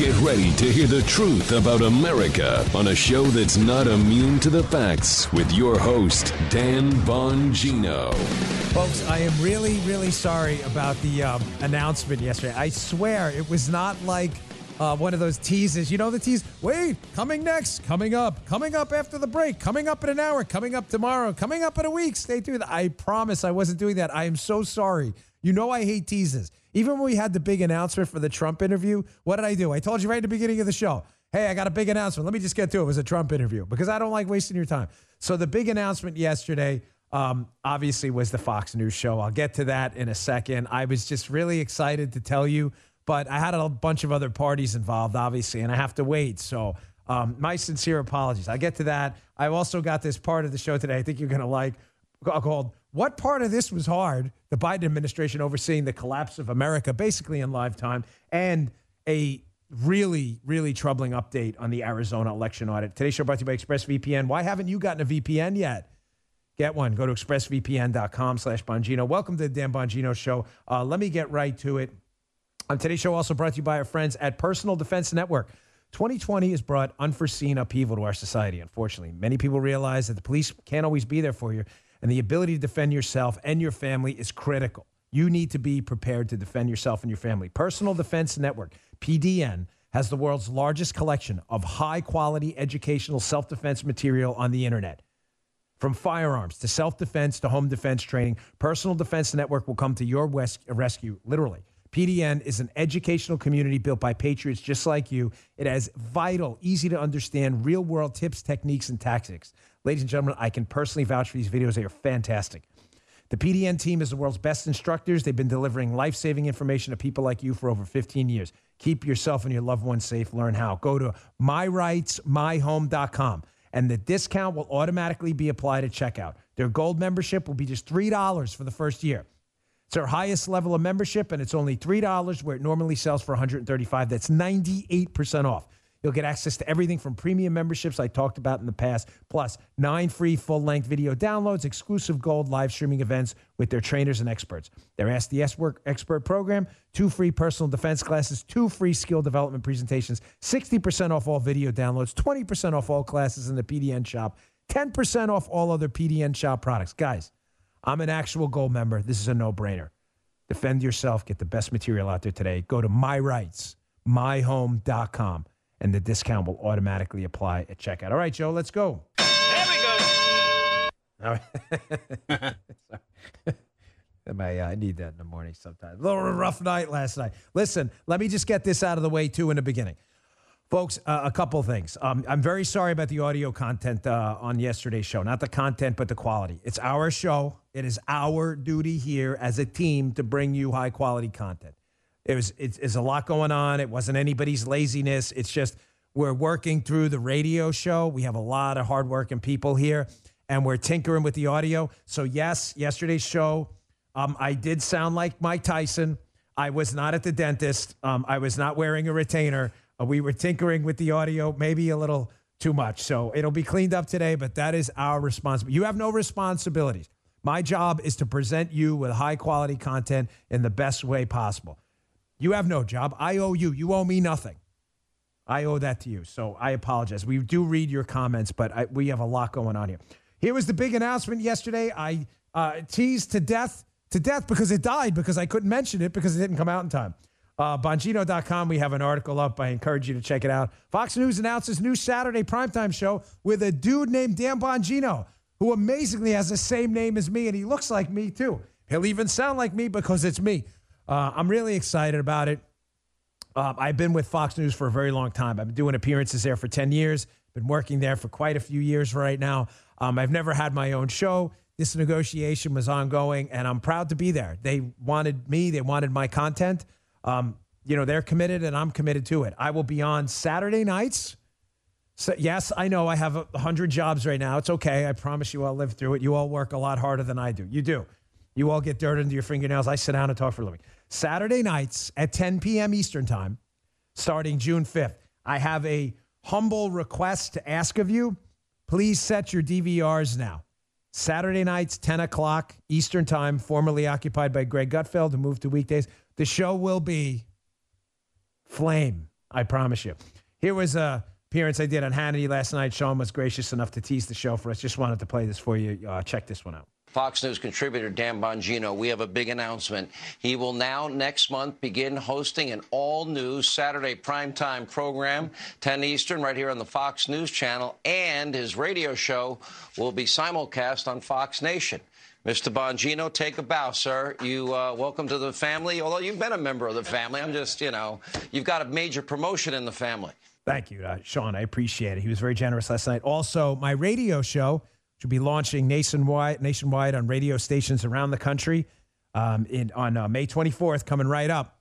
Get ready to hear the truth about America on a show that's not immune to the facts with your host, Dan Bongino. Folks, I am really, really sorry about the um, announcement yesterday. I swear it was not like uh, one of those teases. You know the tease? Wait, coming next, coming up, coming up after the break, coming up in an hour, coming up tomorrow, coming up in a week. Stay tuned. I promise I wasn't doing that. I am so sorry. You know I hate teases. Even when we had the big announcement for the Trump interview, what did I do? I told you right at the beginning of the show, hey, I got a big announcement. Let me just get to it. It was a Trump interview because I don't like wasting your time. So the big announcement yesterday, um, obviously, was the Fox News show. I'll get to that in a second. I was just really excited to tell you, but I had a bunch of other parties involved, obviously, and I have to wait. So um, my sincere apologies. I'll get to that. I've also got this part of the show today I think you're going to like called what part of this was hard? The Biden administration overseeing the collapse of America basically in live time and a really, really troubling update on the Arizona election audit. Today's show brought to you by ExpressVPN. Why haven't you gotten a VPN yet? Get one. Go to expressvpn.com slash Bongino. Welcome to the Dan Bongino Show. Uh, let me get right to it. On today's show, also brought to you by our friends at Personal Defense Network. 2020 has brought unforeseen upheaval to our society, unfortunately. Many people realize that the police can't always be there for you and the ability to defend yourself and your family is critical. You need to be prepared to defend yourself and your family. Personal Defense Network, PDN, has the world's largest collection of high quality educational self defense material on the internet. From firearms to self defense to home defense training, Personal Defense Network will come to your rescue, literally. PDN is an educational community built by patriots just like you. It has vital, easy to understand, real world tips, techniques, and tactics. Ladies and gentlemen, I can personally vouch for these videos. They are fantastic. The PDN team is the world's best instructors. They've been delivering life saving information to people like you for over 15 years. Keep yourself and your loved ones safe. Learn how. Go to myrightsmyhome.com and the discount will automatically be applied at checkout. Their gold membership will be just $3 for the first year. It's our highest level of membership, and it's only $3 where it normally sells for 135. That's 98% off. You'll get access to everything from premium memberships I talked about in the past, plus nine free full length video downloads, exclusive gold live streaming events with their trainers and experts. Their Ask the Expert program, two free personal defense classes, two free skill development presentations, 60% off all video downloads, 20% off all classes in the PDN shop, 10% off all other PDN shop products. Guys, I'm an actual gold member. This is a no brainer. Defend yourself, get the best material out there today. Go to myrightsmyhome.com and the discount will automatically apply at checkout. All right, Joe, let's go. There we go. I, uh, I need that in the morning sometimes. A little rough night last night. Listen, let me just get this out of the way, too, in the beginning. Folks, uh, a couple things. Um, I'm very sorry about the audio content uh, on yesterday's show. Not the content, but the quality. It's our show. It is our duty here as a team to bring you high quality content. It was it's, it's a lot going on. It wasn't anybody's laziness. It's just we're working through the radio show. We have a lot of hardworking people here, and we're tinkering with the audio. So yes, yesterday's show, um, I did sound like Mike Tyson. I was not at the dentist. Um, I was not wearing a retainer. Uh, we were tinkering with the audio, maybe a little too much. So it'll be cleaned up today, but that is our responsibility. You have no responsibilities. My job is to present you with high quality content in the best way possible. You have no job. I owe you. You owe me nothing. I owe that to you. So I apologize. We do read your comments, but I, we have a lot going on here. Here was the big announcement yesterday. I uh, teased to death, to death because it died because I couldn't mention it because it didn't come out in time. Uh, Bongino.com, we have an article up. I encourage you to check it out. Fox News announces new Saturday primetime show with a dude named Dan Bongino, who amazingly has the same name as me, and he looks like me too. He'll even sound like me because it's me. Uh, I'm really excited about it. Uh, I've been with Fox News for a very long time. I've been doing appearances there for 10 years, been working there for quite a few years right now. Um, I've never had my own show. This negotiation was ongoing, and I'm proud to be there. They wanted me, they wanted my content. Um, you know, they're committed, and I'm committed to it. I will be on Saturday nights. So, yes, I know I have a 100 jobs right now. It's okay. I promise you I'll live through it. You all work a lot harder than I do. You do. You all get dirt into your fingernails. I sit down and talk for a living. Saturday nights at 10 p.m. Eastern Time, starting June 5th. I have a humble request to ask of you. Please set your DVRs now. Saturday nights, 10 o'clock Eastern Time, formerly occupied by Greg Gutfeld, who moved to weekdays. The show will be Flame. I promise you. Here was a appearance I did on Hannity last night. Sean was gracious enough to tease the show for us. Just wanted to play this for you. Uh, check this one out. Fox News contributor Dan Bongino, we have a big announcement. He will now next month begin hosting an all-new Saturday primetime program, 10 Eastern, right here on the Fox News channel, and his radio show will be simulcast on Fox Nation. Mr. Bongino, take a bow, sir. You uh, welcome to the family. Although you've been a member of the family, I'm just, you know, you've got a major promotion in the family. Thank you, uh, Sean. I appreciate it. He was very generous last night. Also, my radio show which will be launching nationwide, nationwide on radio stations around the country um, in, on uh, May 24th, coming right up,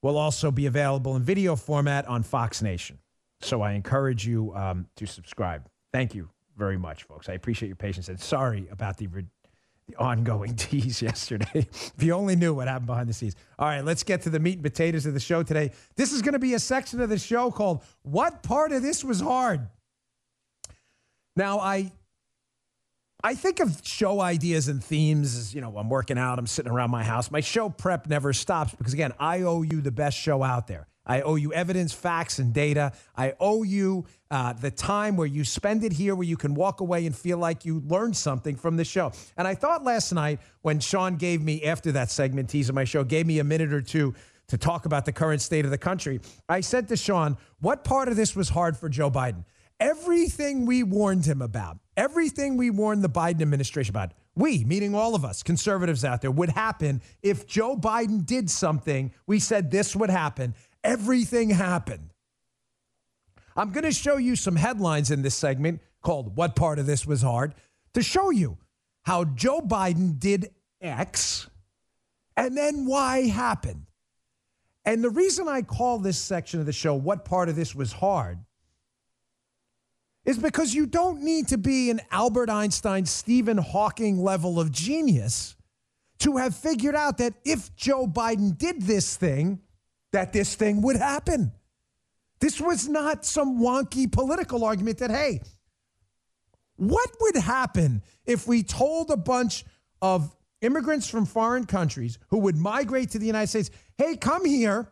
will also be available in video format on Fox Nation. So I encourage you um, to subscribe. Thank you very much, folks. I appreciate your patience and sorry about the, the ongoing tease yesterday. if you only knew what happened behind the scenes. All right, let's get to the meat and potatoes of the show today. This is going to be a section of the show called What Part of This Was Hard? Now, I I think of show ideas and themes as, you know, I'm working out, I'm sitting around my house. My show prep never stops because, again, I owe you the best show out there. I owe you evidence, facts, and data. I owe you uh, the time where you spend it here, where you can walk away and feel like you learned something from the show. And I thought last night when Sean gave me, after that segment teaser of my show, gave me a minute or two to talk about the current state of the country, I said to Sean, what part of this was hard for Joe Biden? Everything we warned him about, everything we warned the Biden administration about, we, meaning all of us, conservatives out there, would happen if Joe Biden did something. We said this would happen. Everything happened. I'm going to show you some headlines in this segment called What Part of This Was Hard to show you how Joe Biden did X and then Y happened. And the reason I call this section of the show What Part of This Was Hard is because you don't need to be an Albert Einstein, Stephen Hawking level of genius to have figured out that if Joe Biden did this thing, that this thing would happen. This was not some wonky political argument that, hey, what would happen if we told a bunch of immigrants from foreign countries who would migrate to the United States, hey, come here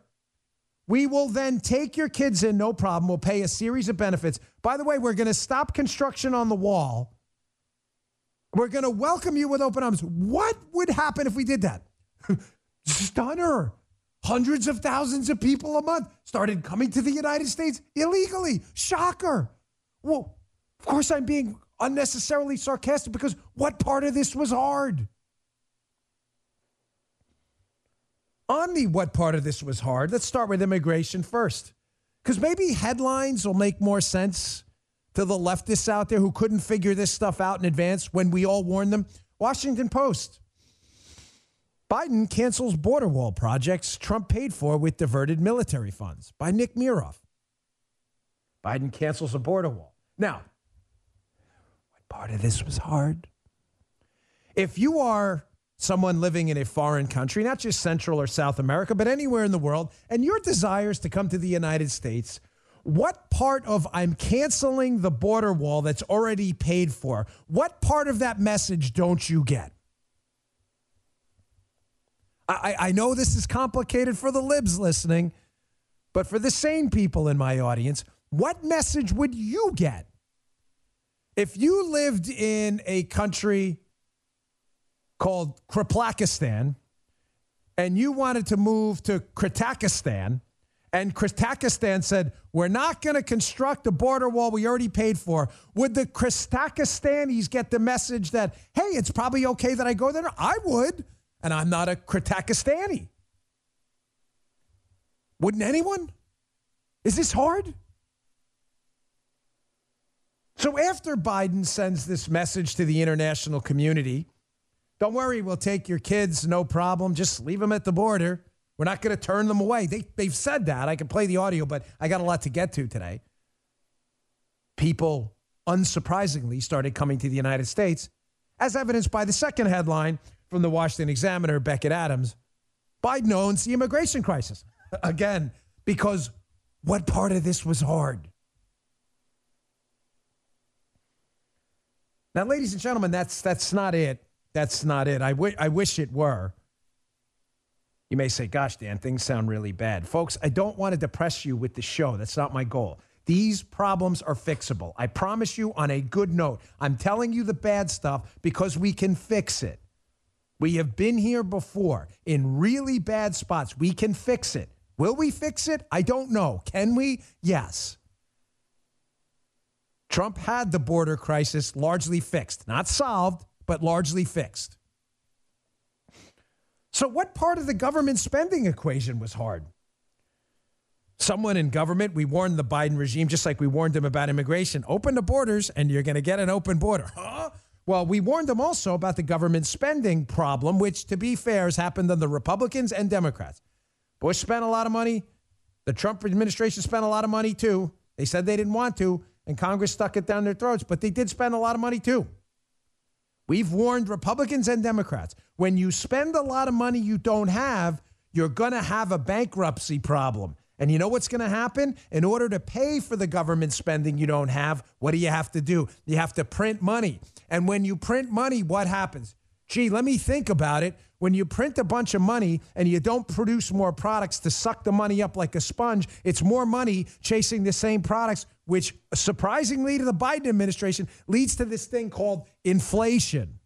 we will then take your kids in, no problem. We'll pay a series of benefits. By the way, we're going to stop construction on the wall. We're going to welcome you with open arms. What would happen if we did that? Stunner. Hundreds of thousands of people a month started coming to the United States illegally. Shocker. Well, of course, I'm being unnecessarily sarcastic because what part of this was hard? On the what part of this was hard, let's start with immigration first. Because maybe headlines will make more sense to the leftists out there who couldn't figure this stuff out in advance when we all warned them. Washington Post. Biden cancels border wall projects Trump paid for with diverted military funds by Nick Miroff. Biden cancels a border wall. Now, what part of this was hard? If you are someone living in a foreign country, not just Central or South America, but anywhere in the world, and your desires to come to the United States, what part of I'm canceling the border wall that's already paid for, what part of that message don't you get? I, I know this is complicated for the libs listening, but for the sane people in my audience, what message would you get? If you lived in a country called Kriplakistan, and you wanted to move to Kritakistan, and Kritakistan said, We're not going to construct a border wall we already paid for. Would the Kritakistanis get the message that, hey, it's probably okay that I go there? I would, and I'm not a Kritakistani. Wouldn't anyone? Is this hard? So after Biden sends this message to the international community, don't worry, we'll take your kids, no problem. Just leave them at the border. We're not going to turn them away. They, they've said that. I can play the audio, but I got a lot to get to today. People, unsurprisingly, started coming to the United States, as evidenced by the second headline from the Washington Examiner, Becket Adams Biden owns the immigration crisis. Again, because what part of this was hard? Now, ladies and gentlemen, that's, that's not it. That's not it. I, w- I wish it were. You may say, gosh, Dan, things sound really bad. Folks, I don't want to depress you with the show. That's not my goal. These problems are fixable. I promise you on a good note. I'm telling you the bad stuff because we can fix it. We have been here before in really bad spots. We can fix it. Will we fix it? I don't know. Can we? Yes. Trump had the border crisis largely fixed, not solved, but largely fixed. So, what part of the government spending equation was hard? Someone in government, we warned the Biden regime, just like we warned them about immigration open the borders and you're going to get an open border. Huh? Well, we warned them also about the government spending problem, which, to be fair, has happened on the Republicans and Democrats. Bush spent a lot of money. The Trump administration spent a lot of money too. They said they didn't want to, and Congress stuck it down their throats, but they did spend a lot of money too. We've warned Republicans and Democrats when you spend a lot of money you don't have, you're going to have a bankruptcy problem. And you know what's going to happen? In order to pay for the government spending you don't have, what do you have to do? You have to print money. And when you print money, what happens? Gee, let me think about it. When you print a bunch of money and you don't produce more products to suck the money up like a sponge, it's more money chasing the same products, which surprisingly to the Biden administration leads to this thing called inflation.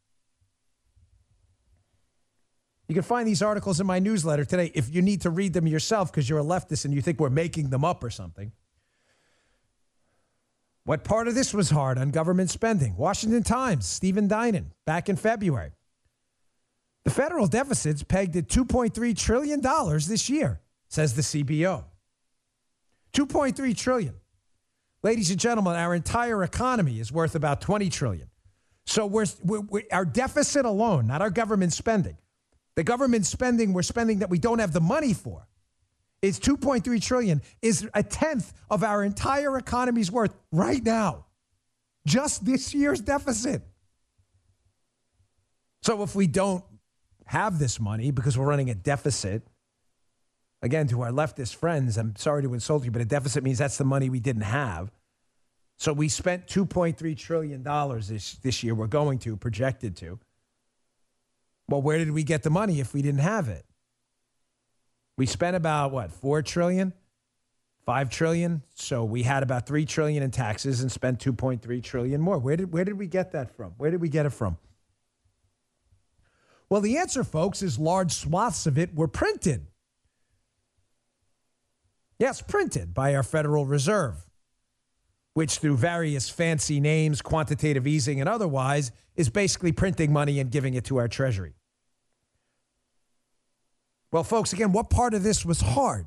You can find these articles in my newsletter today if you need to read them yourself because you're a leftist and you think we're making them up or something. What part of this was hard on government spending? Washington Times, Stephen Dinan, back in February. The federal deficit's pegged at $2.3 trillion this year, says the CBO. 2.3 trillion. Ladies and gentlemen, our entire economy is worth about 20 trillion. So we're, we're, we're, our deficit alone, not our government spending, the government spending we're spending that we don't have the money for, is 2.3 trillion, is a tenth of our entire economy's worth right now. Just this year's deficit. So if we don't have this money because we're running a deficit, again, to our leftist friends, I'm sorry to insult you, but a deficit means that's the money we didn't have. So we spent $2.3 trillion this, this year, we're going to, projected to. Well, where did we get the money if we didn't have it? We spent about what, 4 trillion? 5 trillion. So we had about 3 trillion in taxes and spent 2.3 trillion more. Where did where did we get that from? Where did we get it from? Well, the answer, folks, is large swaths of it were printed. Yes, printed by our Federal Reserve, which through various fancy names, quantitative easing and otherwise, is basically printing money and giving it to our Treasury. Well, folks, again, what part of this was hard?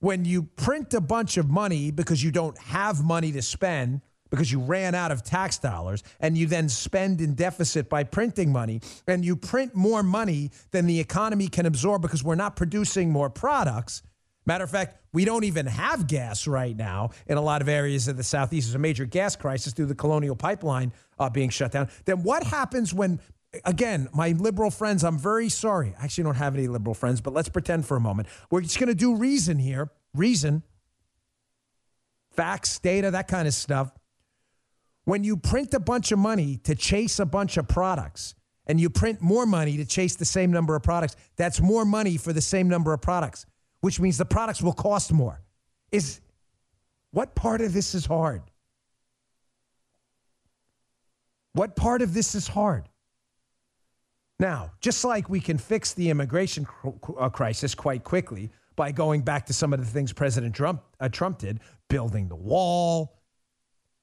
When you print a bunch of money because you don't have money to spend, because you ran out of tax dollars and you then spend in deficit by printing money and you print more money than the economy can absorb because we're not producing more products. Matter of fact, we don't even have gas right now in a lot of areas of the Southeast. There's a major gas crisis due to the Colonial Pipeline uh, being shut down. Then what happens when, again, my liberal friends, I'm very sorry. I actually don't have any liberal friends, but let's pretend for a moment. We're just going to do reason here. Reason, facts, data, that kind of stuff. When you print a bunch of money to chase a bunch of products and you print more money to chase the same number of products, that's more money for the same number of products, which means the products will cost more. Is what part of this is hard? What part of this is hard? Now, just like we can fix the immigration uh, crisis quite quickly by going back to some of the things President Trump, uh, Trump did, building the wall,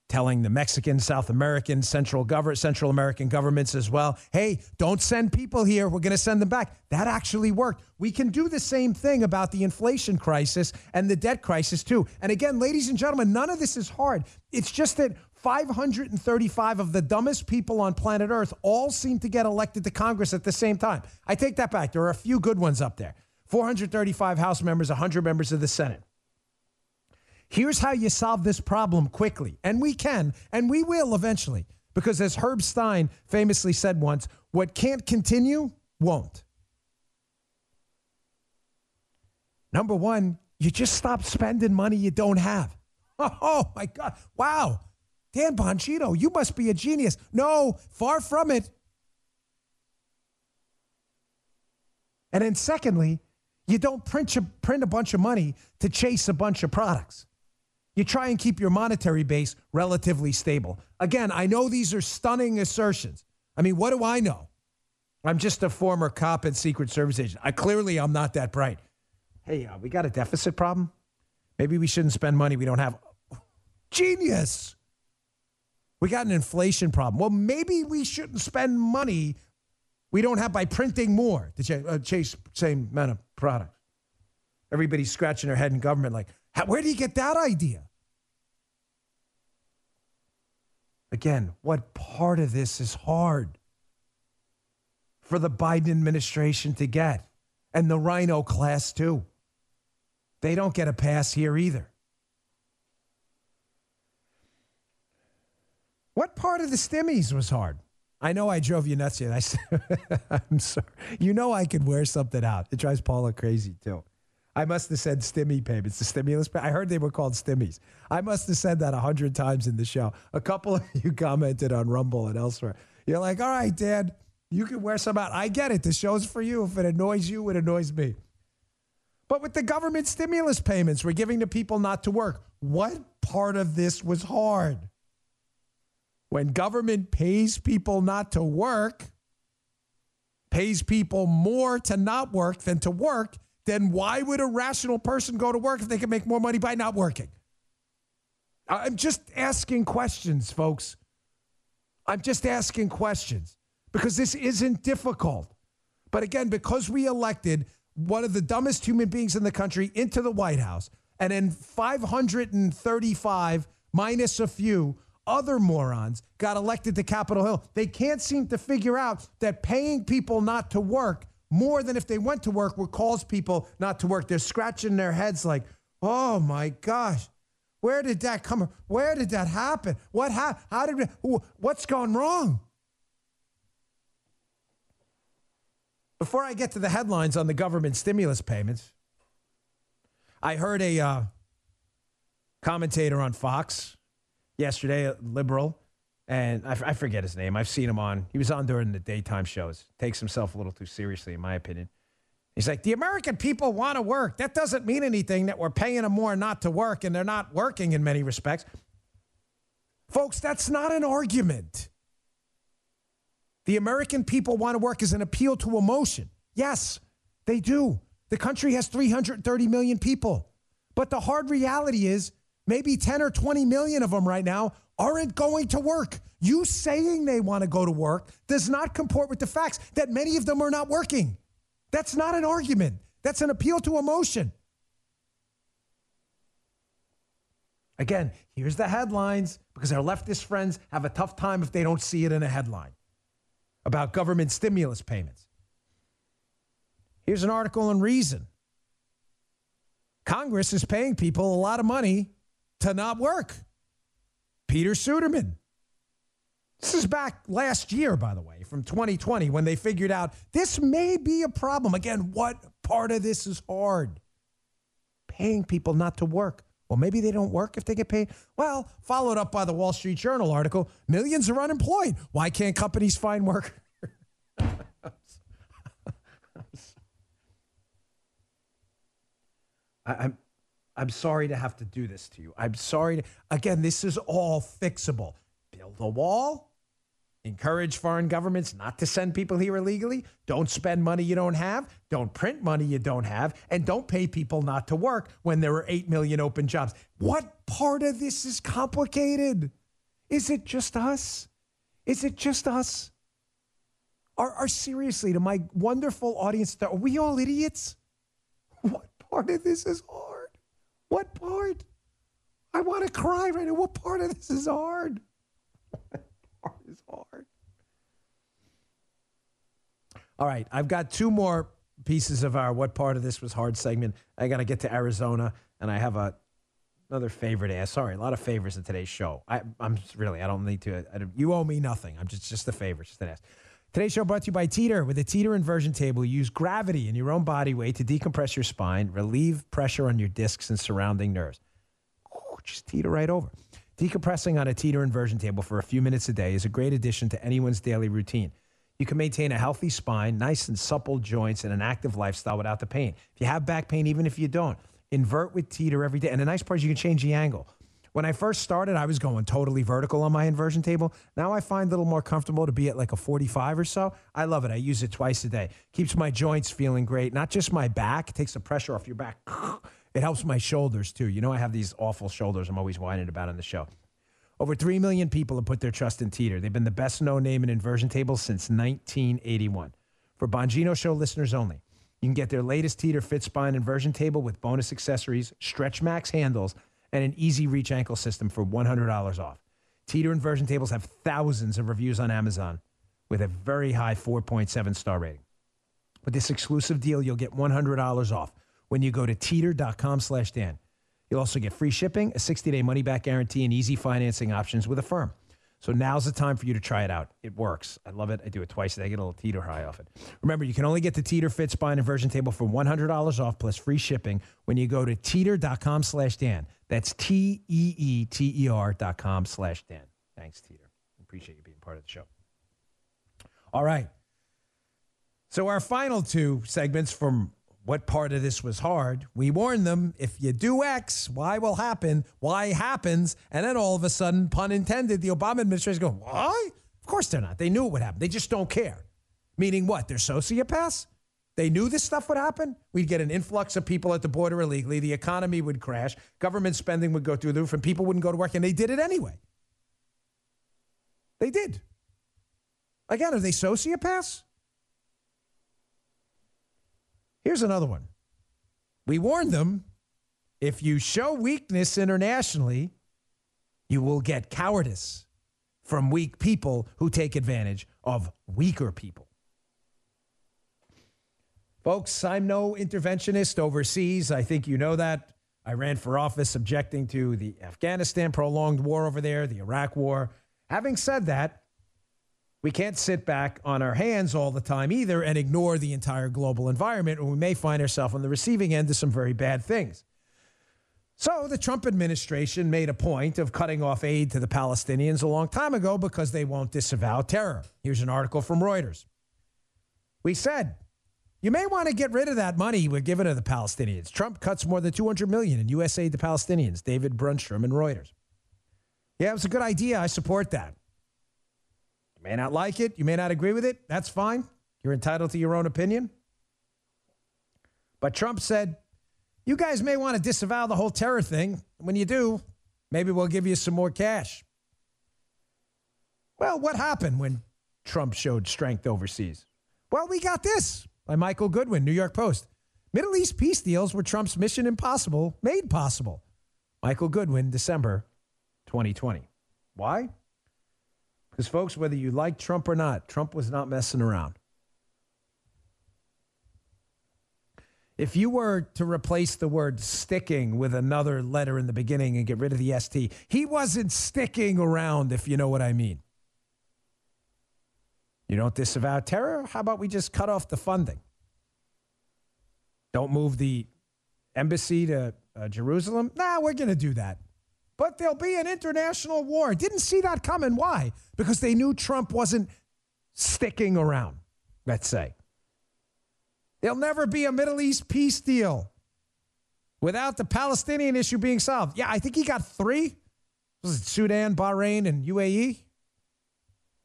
telling the Mexican, South American, Central government, Central American governments as well, hey, don't send people here. We're going to send them back. That actually worked. We can do the same thing about the inflation crisis and the debt crisis too. And again, ladies and gentlemen, none of this is hard. It's just that 535 of the dumbest people on planet Earth all seem to get elected to Congress at the same time. I take that back. There are a few good ones up there. 435 House members, 100 members of the Senate. Here's how you solve this problem quickly. And we can, and we will eventually. Because as Herb Stein famously said once, what can't continue won't. Number one, you just stop spending money you don't have. Oh my God. Wow. Dan Bongino, you must be a genius. No, far from it. And then, secondly, you don't print a, print a bunch of money to chase a bunch of products. You try and keep your monetary base relatively stable. Again, I know these are stunning assertions. I mean, what do I know? I'm just a former cop and Secret Service agent. I clearly I'm not that bright. Hey, uh, we got a deficit problem. Maybe we shouldn't spend money we don't have. Genius. We got an inflation problem. Well, maybe we shouldn't spend money we don't have by printing more to ch- uh, chase same amount of products. Everybody's scratching their head in government like, where do you get that idea? Again, what part of this is hard for the Biden administration to get? And the RINO class, too. They don't get a pass here either. What part of the stimmies was hard? I know I drove you nuts yet. I'm sorry. You know I could wear something out. It drives Paula crazy too. I must have said stimmy payments, the stimulus. I heard they were called stimmies. I must have said that a hundred times in the show. A couple of you commented on Rumble and elsewhere. You're like, all right, Dad, you can wear some out. I get it. The show's for you. If it annoys you, it annoys me. But with the government stimulus payments we're giving to people not to work, what part of this was hard? When government pays people not to work, pays people more to not work than to work, then why would a rational person go to work if they can make more money by not working? I'm just asking questions, folks. I'm just asking questions because this isn't difficult. But again, because we elected one of the dumbest human beings in the country into the White House, and then 535 minus a few other morons got elected to Capitol Hill. They can't seem to figure out that paying people not to work more than if they went to work would cause people not to work. They're scratching their heads like, oh my gosh, where did that come? Where did that happen? What ha- How did? What's gone wrong? Before I get to the headlines on the government stimulus payments, I heard a uh, commentator on Fox yesterday, a liberal, and I, I forget his name. I've seen him on. He was on during the daytime shows. Takes himself a little too seriously, in my opinion. He's like, the American people want to work. That doesn't mean anything that we're paying them more not to work, and they're not working in many respects. Folks, that's not an argument. The American people want to work is an appeal to emotion. Yes, they do. The country has 330 million people. But the hard reality is maybe 10 or 20 million of them right now aren't going to work. You saying they want to go to work does not comport with the facts that many of them are not working. That's not an argument, that's an appeal to emotion. Again, here's the headlines because our leftist friends have a tough time if they don't see it in a headline about government stimulus payments. Here's an article in Reason Congress is paying people a lot of money to not work. Peter Suderman. This is back last year, by the way, from 2020, when they figured out this may be a problem. Again, what part of this is hard? Paying people not to work. Well, maybe they don't work if they get paid. Well, followed up by the Wall Street Journal article millions are unemployed. Why can't companies find work? I'm, I'm sorry to have to do this to you. I'm sorry. To, again, this is all fixable. Build a wall, encourage foreign governments not to send people here illegally, don't spend money you don't have, don't print money you don't have, and don't pay people not to work when there are 8 million open jobs. What part of this is complicated? Is it just us? Is it just us? Are, are seriously, to my wonderful audience, are we all idiots? What part of this is hard? What part? I want to cry right now. What part of this is hard? What part is hard? All right, I've got two more pieces of our what part of this was hard segment. I got to get to Arizona, and I have a another favorite ask. Sorry, a lot of favors in today's show. I, am really, I don't need to. I, you owe me nothing. I'm just just a favor, just an ask. Today's show brought to you by Teeter. With a Teeter inversion table, use gravity and your own body weight to decompress your spine, relieve pressure on your discs and surrounding nerves. Just teeter right over. Decompressing on a Teeter inversion table for a few minutes a day is a great addition to anyone's daily routine. You can maintain a healthy spine, nice and supple joints, and an active lifestyle without the pain. If you have back pain, even if you don't, invert with teeter every day. And the nice part is you can change the angle. When I first started, I was going totally vertical on my inversion table. Now I find a little more comfortable to be at like a 45 or so. I love it. I use it twice a day. Keeps my joints feeling great, not just my back, it takes the pressure off your back. It helps my shoulders too. You know, I have these awful shoulders I'm always whining about on the show. Over 3 million people have put their trust in Teeter. They've been the best known name in inversion tables since 1981. For Bongino Show listeners only, you can get their latest Teeter Fit Spine inversion table with bonus accessories, Stretch Max handles, and an easy reach ankle system for $100 off. Teeter inversion tables have thousands of reviews on Amazon with a very high 4.7 star rating. With this exclusive deal, you'll get $100 off when you go to teeter.com slash Dan. You'll also get free shipping, a 60-day money-back guarantee, and easy financing options with Affirm. So now's the time for you to try it out. It works. I love it. I do it twice a day. I get a little teeter high off it. Remember, you can only get the Teeter Fit Spine Inversion Table for $100 off plus free shipping when you go to teeter.com slash Dan. That's T-E-E-T-E-R dot com slash Dan. Thanks, Teeter. Appreciate you being part of the show. All right. So our final two segments from what part of this was hard. We warned them if you do X, Y will happen, Y happens. And then all of a sudden, pun intended, the Obama administration go, Why? Of course they're not. They knew it would happen. They just don't care. Meaning what? They're sociopaths? They knew this stuff would happen. We'd get an influx of people at the border illegally. The economy would crash. Government spending would go through the roof, and people wouldn't go to work. And they did it anyway. They did. Again, are they sociopaths? Here's another one. We warned them if you show weakness internationally, you will get cowardice from weak people who take advantage of weaker people. Folks, I'm no interventionist overseas. I think you know that. I ran for office objecting to the Afghanistan prolonged war over there, the Iraq war. Having said that, we can't sit back on our hands all the time either and ignore the entire global environment, or we may find ourselves on the receiving end of some very bad things. So the Trump administration made a point of cutting off aid to the Palestinians a long time ago because they won't disavow terror. Here's an article from Reuters. We said, you may want to get rid of that money we're giving to the Palestinians. Trump cuts more than 200 million in US aid to Palestinians. David Brunstrom and Reuters. Yeah, it was a good idea. I support that. You may not like it. You may not agree with it. That's fine. You're entitled to your own opinion. But Trump said, you guys may want to disavow the whole terror thing. When you do, maybe we'll give you some more cash. Well, what happened when Trump showed strength overseas? Well, we got this by Michael Goodwin, New York Post. Middle East peace deals were Trump's mission impossible made possible. Michael Goodwin, December 2020. Why? Because, folks, whether you like Trump or not, Trump was not messing around. If you were to replace the word sticking with another letter in the beginning and get rid of the ST, he wasn't sticking around, if you know what I mean. You don't disavow terror? How about we just cut off the funding? Don't move the embassy to uh, Jerusalem? Nah, we're going to do that but there'll be an international war. Didn't see that coming. Why? Because they knew Trump wasn't sticking around, let's say. There'll never be a Middle East peace deal without the Palestinian issue being solved. Yeah, I think he got three. Was it Sudan, Bahrain, and UAE?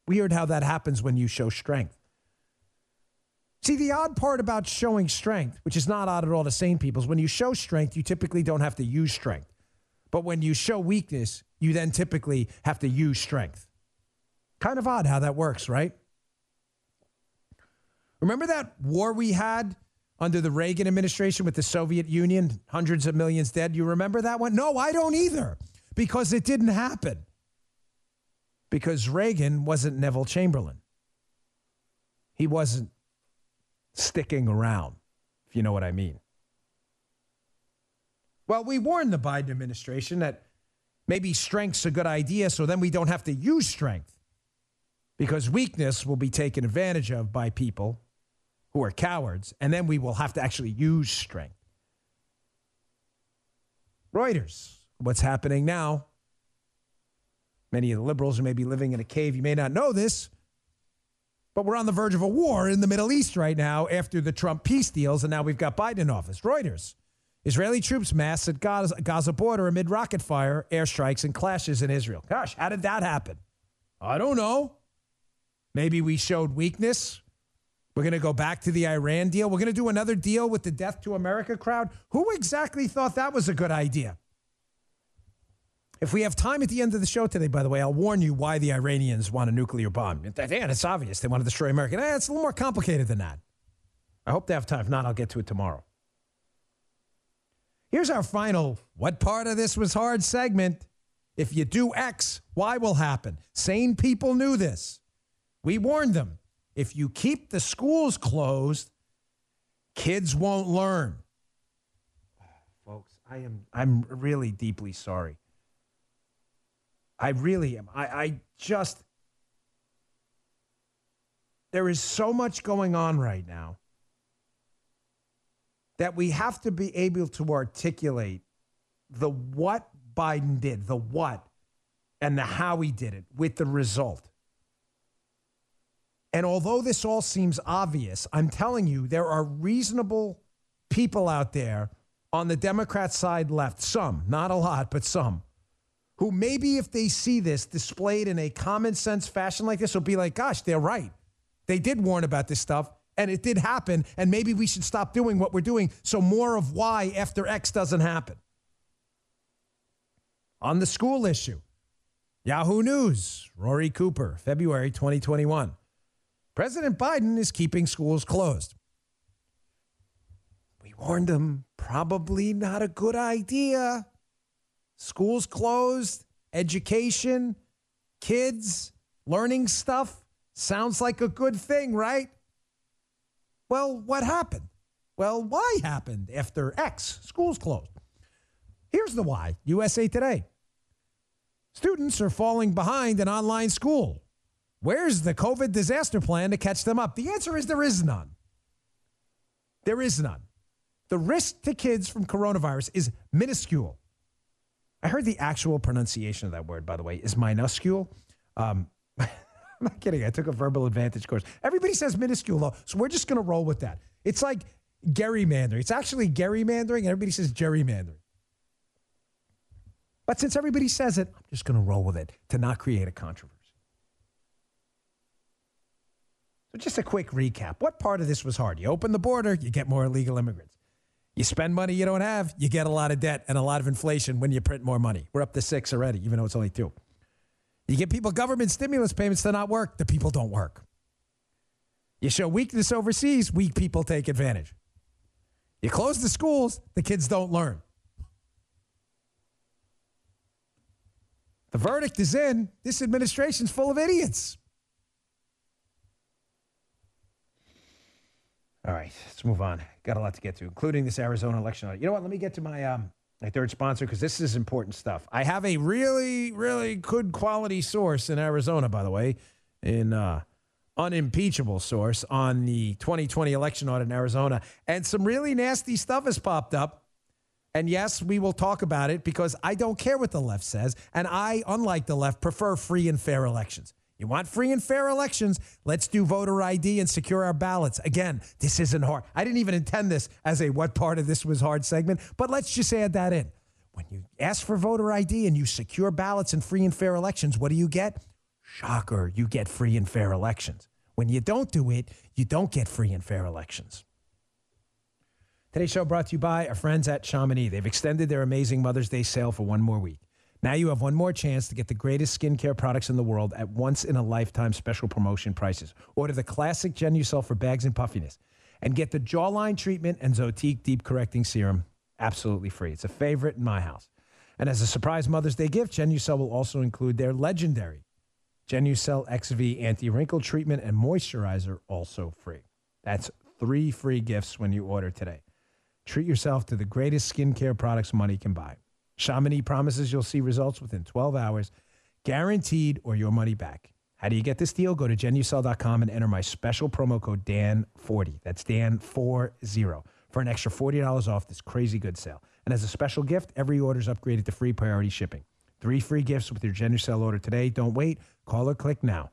Weird how that happens when you show strength. See, the odd part about showing strength, which is not odd at all to sane people, is when you show strength, you typically don't have to use strength. But when you show weakness, you then typically have to use strength. Kind of odd how that works, right? Remember that war we had under the Reagan administration with the Soviet Union, hundreds of millions dead? You remember that one? No, I don't either, because it didn't happen. Because Reagan wasn't Neville Chamberlain. He wasn't sticking around, if you know what I mean. Well, we warned the Biden administration that maybe strength's a good idea, so then we don't have to use strength because weakness will be taken advantage of by people who are cowards, and then we will have to actually use strength. Reuters, what's happening now? Many of the liberals who may be living in a cave, you may not know this. But we're on the verge of a war in the Middle East right now after the Trump peace deals, and now we've got Biden in office. Reuters. Israeli troops mass at Gaza, Gaza border amid rocket fire, airstrikes, and clashes in Israel. Gosh, how did that happen? I don't know. Maybe we showed weakness. We're going to go back to the Iran deal. We're going to do another deal with the Death to America crowd. Who exactly thought that was a good idea? If we have time at the end of the show today, by the way, I'll warn you why the Iranians want a nuclear bomb. Dan, it's obvious they want to destroy America. Eh, it's a little more complicated than that. I hope they have time. If not, I'll get to it tomorrow. Here's our final what part of this was hard segment. If you do X, Y will happen. Sane people knew this. We warned them. If you keep the schools closed, kids won't learn. Folks, I am I'm really deeply sorry. I really am. I, I just there is so much going on right now that we have to be able to articulate the what Biden did, the what, and the how he did it with the result. And although this all seems obvious, I'm telling you, there are reasonable people out there on the Democrat side left, some, not a lot, but some, who maybe if they see this displayed in a common sense fashion like this, will be like, gosh, they're right. They did warn about this stuff and it did happen. And maybe we should stop doing what we're doing so more of Y after X doesn't happen. On the school issue, Yahoo News, Rory Cooper, February 2021. President Biden is keeping schools closed. We warned him, probably not a good idea. Schools closed, education, kids, learning stuff. Sounds like a good thing, right? Well, what happened? Well, why happened after X? Schools closed. Here's the why USA Today. Students are falling behind in online school. Where's the COVID disaster plan to catch them up? The answer is there is none. There is none. The risk to kids from coronavirus is minuscule. I heard the actual pronunciation of that word, by the way, is minuscule. Um, I'm not kidding. I took a verbal advantage course. Everybody says minuscule, though, so we're just going to roll with that. It's like gerrymandering. It's actually gerrymandering, and everybody says gerrymandering. But since everybody says it, I'm just going to roll with it to not create a controversy. So, just a quick recap. What part of this was hard? You open the border, you get more illegal immigrants. You spend money you don't have, you get a lot of debt and a lot of inflation when you print more money. We're up to six already, even though it's only two. You get people government stimulus payments to not work, the people don't work. You show weakness overseas, weak people take advantage. You close the schools, the kids don't learn. The verdict is in. This administration's full of idiots. All right, let's move on. Got a lot to get to, including this Arizona election audit. You know what? Let me get to my um my third sponsor because this is important stuff. I have a really, really good quality source in Arizona, by the way, in uh, unimpeachable source on the 2020 election audit in Arizona, and some really nasty stuff has popped up. And yes, we will talk about it because I don't care what the left says, and I, unlike the left, prefer free and fair elections. You want free and fair elections? Let's do voter ID and secure our ballots. Again, this isn't hard. I didn't even intend this as a what part of this was hard segment, but let's just add that in. When you ask for voter ID and you secure ballots and free and fair elections, what do you get? Shocker, you get free and fair elections. When you don't do it, you don't get free and fair elections. Today's show brought to you by our friends at Chamonix. They've extended their amazing Mother's Day sale for one more week. Now you have one more chance to get the greatest skincare products in the world at once in a lifetime special promotion prices. Order the classic Genucel for bags and puffiness and get the jawline treatment and Zotique deep correcting serum absolutely free. It's a favorite in my house. And as a surprise Mother's Day gift, Genucel will also include their legendary Genucel XV anti-wrinkle treatment and moisturizer also free. That's three free gifts when you order today. Treat yourself to the greatest skincare products money can buy. Chamonix promises you'll see results within 12 hours, guaranteed or your money back. How do you get this deal? Go to genucel.com and enter my special promo code DAN40. That's DAN40 for an extra $40 off this crazy good sale. And as a special gift, every order is upgraded to free priority shipping. Three free gifts with your Genucel order today. Don't wait. Call or click now.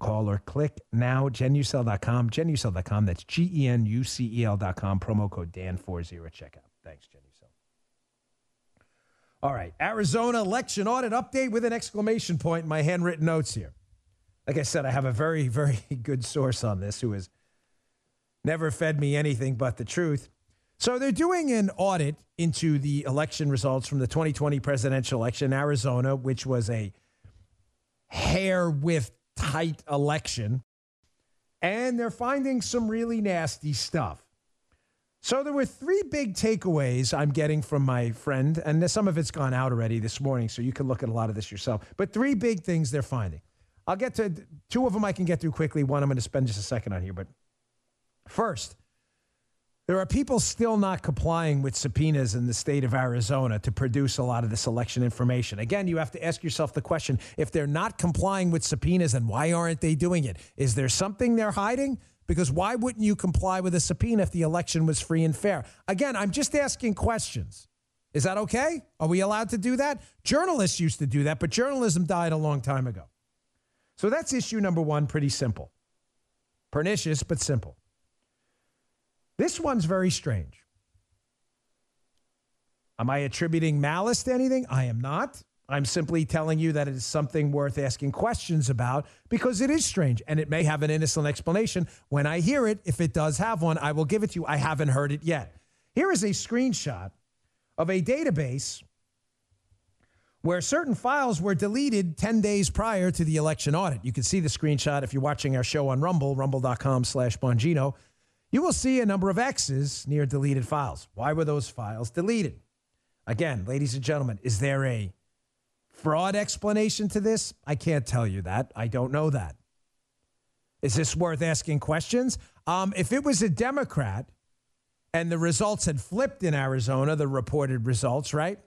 Call or click now, genucel.com, genucel.com. That's G E N U C E L.com. Promo code Dan40 at checkout. Thanks, Genucel. All right, Arizona election audit update with an exclamation point in my handwritten notes here. Like I said, I have a very, very good source on this who has never fed me anything but the truth. So they're doing an audit into the election results from the 2020 presidential election in Arizona, which was a hair with tight election. And they're finding some really nasty stuff. So there were three big takeaways I'm getting from my friend, and some of it's gone out already this morning, so you can look at a lot of this yourself. But three big things they're finding. I'll get to two of them I can get through quickly. One I'm going to spend just a second on here. But first, there are people still not complying with subpoenas in the state of Arizona to produce a lot of this election information. Again, you have to ask yourself the question if they're not complying with subpoenas, then why aren't they doing it? Is there something they're hiding? Because why wouldn't you comply with a subpoena if the election was free and fair? Again, I'm just asking questions. Is that okay? Are we allowed to do that? Journalists used to do that, but journalism died a long time ago. So that's issue number one, pretty simple. Pernicious, but simple. This one's very strange. Am I attributing malice to anything? I am not. I'm simply telling you that it is something worth asking questions about because it is strange and it may have an innocent explanation. When I hear it, if it does have one, I will give it to you. I haven't heard it yet. Here is a screenshot of a database where certain files were deleted 10 days prior to the election audit. You can see the screenshot if you're watching our show on Rumble, rumble.com slash Bongino you will see a number of X's near deleted files. Why were those files deleted? Again, ladies and gentlemen, is there a fraud explanation to this? I can't tell you that. I don't know that. Is this worth asking questions? Um, if it was a Democrat and the results had flipped in Arizona, the reported results, right?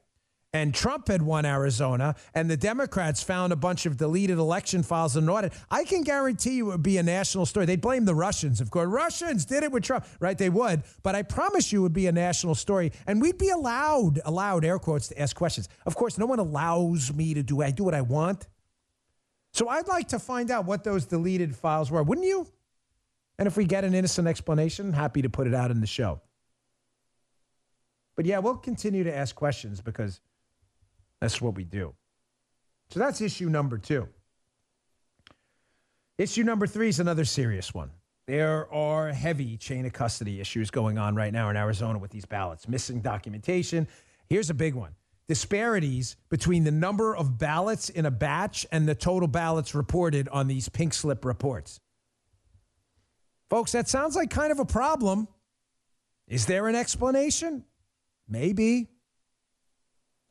And Trump had won Arizona, and the Democrats found a bunch of deleted election files in an audit, I can guarantee you it would be a national story. They'd blame the Russians, of course. Russians did it with Trump, right? They would, but I promise you it would be a national story, and we'd be allowed, allowed air quotes, to ask questions. Of course, no one allows me to do. I do what I want. So I'd like to find out what those deleted files were, wouldn't you? And if we get an innocent explanation, happy to put it out in the show. But yeah, we'll continue to ask questions because that's what we do. So that's issue number two. Issue number three is another serious one. There are heavy chain of custody issues going on right now in Arizona with these ballots, missing documentation. Here's a big one disparities between the number of ballots in a batch and the total ballots reported on these pink slip reports. Folks, that sounds like kind of a problem. Is there an explanation? Maybe.